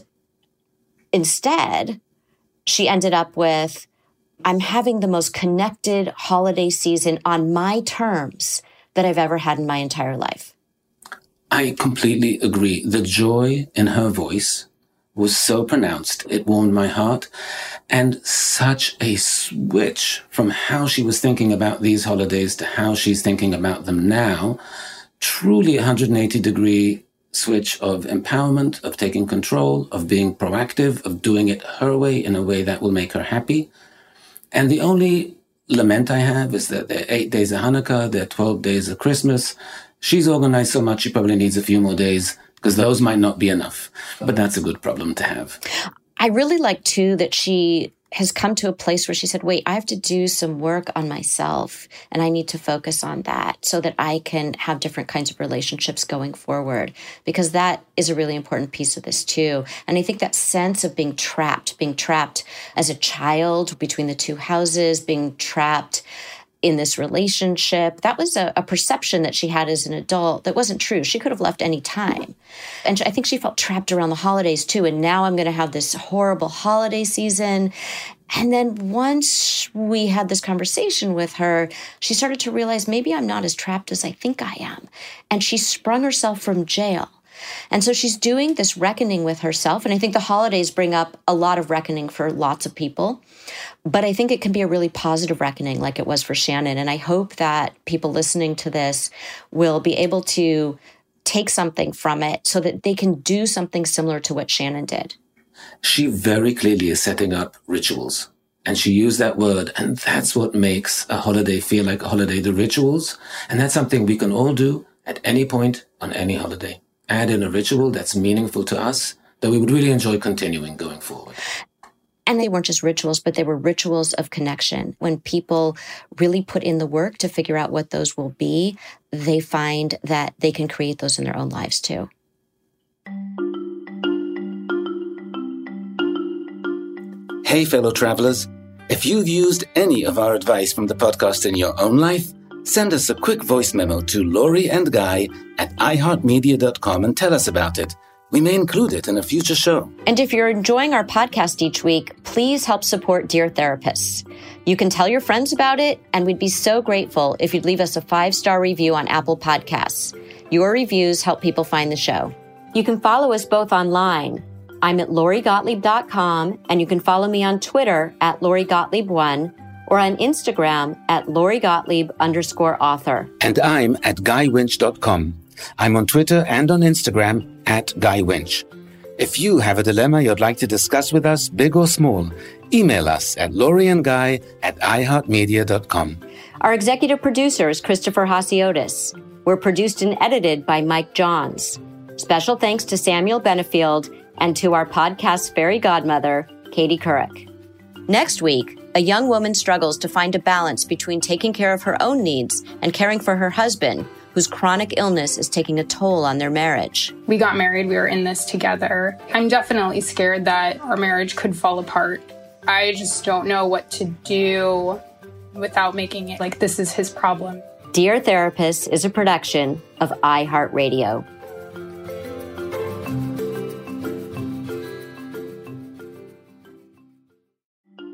instead, she ended up with, I'm having the most connected holiday season on my terms that I've ever had in my entire life. I completely agree. The joy in her voice was so pronounced, it warmed my heart. And such a switch from how she was thinking about these holidays to how she's thinking about them now. Truly 180 degree switch of empowerment, of taking control, of being proactive, of doing it her way in a way that will make her happy. And the only lament I have is that there are eight days of Hanukkah, there are 12 days of Christmas. She's organized so much, she probably needs a few more days because those might not be enough. But that's a good problem to have. I really like too that she has come to a place where she said, wait, I have to do some work on myself and I need to focus on that so that I can have different kinds of relationships going forward. Because that is a really important piece of this too. And I think that sense of being trapped, being trapped as a child between the two houses, being trapped in this relationship. That was a, a, perception that she had as an adult that wasn't true. She could have left any time. And I think she felt trapped around the holidays too. And now I'm going to have this horrible holiday season. And then once we had this conversation with her, she started to realize maybe I'm not as trapped as I think I am. And she sprung herself from jail. And so she's doing this reckoning with herself. And I think the holidays bring up a lot of reckoning for lots of people. But I think it can be a really positive reckoning, like it was for Shannon. And I hope that people listening to this will be able to take something from it so that they can do something similar to what Shannon did. She very clearly is setting up rituals. And she used that word, and that's what makes a holiday feel like a holiday, the rituals. And that's something we can all do at any point on any holiday. Add in a ritual that's meaningful to us that we would really enjoy continuing going forward. And they weren't just rituals, but they were rituals of connection. When people really put in the work to figure out what those will be, they find that they can create those in their own lives too. Hey, fellow travelers. If you've used any of our advice from the podcast in your own life, send us a quick voice memo to Lori and Guy at iheartmedia.com and tell us about it. We may include it in a future show. And if you're enjoying our podcast each week, please help support Dear Therapists. You can tell your friends about it, and we'd be so grateful if you'd leave us a five star review on Apple Podcasts. Your reviews help people find the show. You can follow us both online. I'm at lorigottlieb.com, and you can follow me on Twitter at lorigottlieb1 or on Instagram at Lori Gottlieb underscore author. And I'm at guywinch.com. I'm on Twitter and on Instagram at guywinch. If you have a dilemma you'd like to discuss with us, big or small, email us at loriandguy at iheartmedia.com. Our executive producer is Christopher Hasiotis. We're produced and edited by Mike Johns. Special thanks to Samuel Benefield and to our podcast fairy godmother, Katie Couric. Next week, a young woman struggles to find a balance between taking care of her own needs and caring for her husband whose chronic illness is taking a toll on their marriage. We got married, we were in this together. I'm definitely scared that our marriage could fall apart. I just don't know what to do without making it like this is his problem. Dear Therapist is a production of iHeartRadio.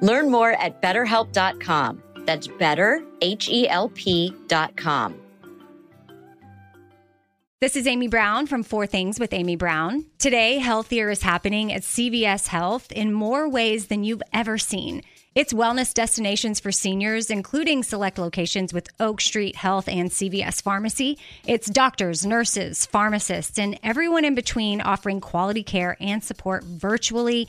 Learn more at betterhelp.com. That's better, H E L P.com. This is Amy Brown from Four Things with Amy Brown. Today, healthier is happening at CVS Health in more ways than you've ever seen. It's wellness destinations for seniors, including select locations with Oak Street Health and CVS Pharmacy. It's doctors, nurses, pharmacists, and everyone in between offering quality care and support virtually,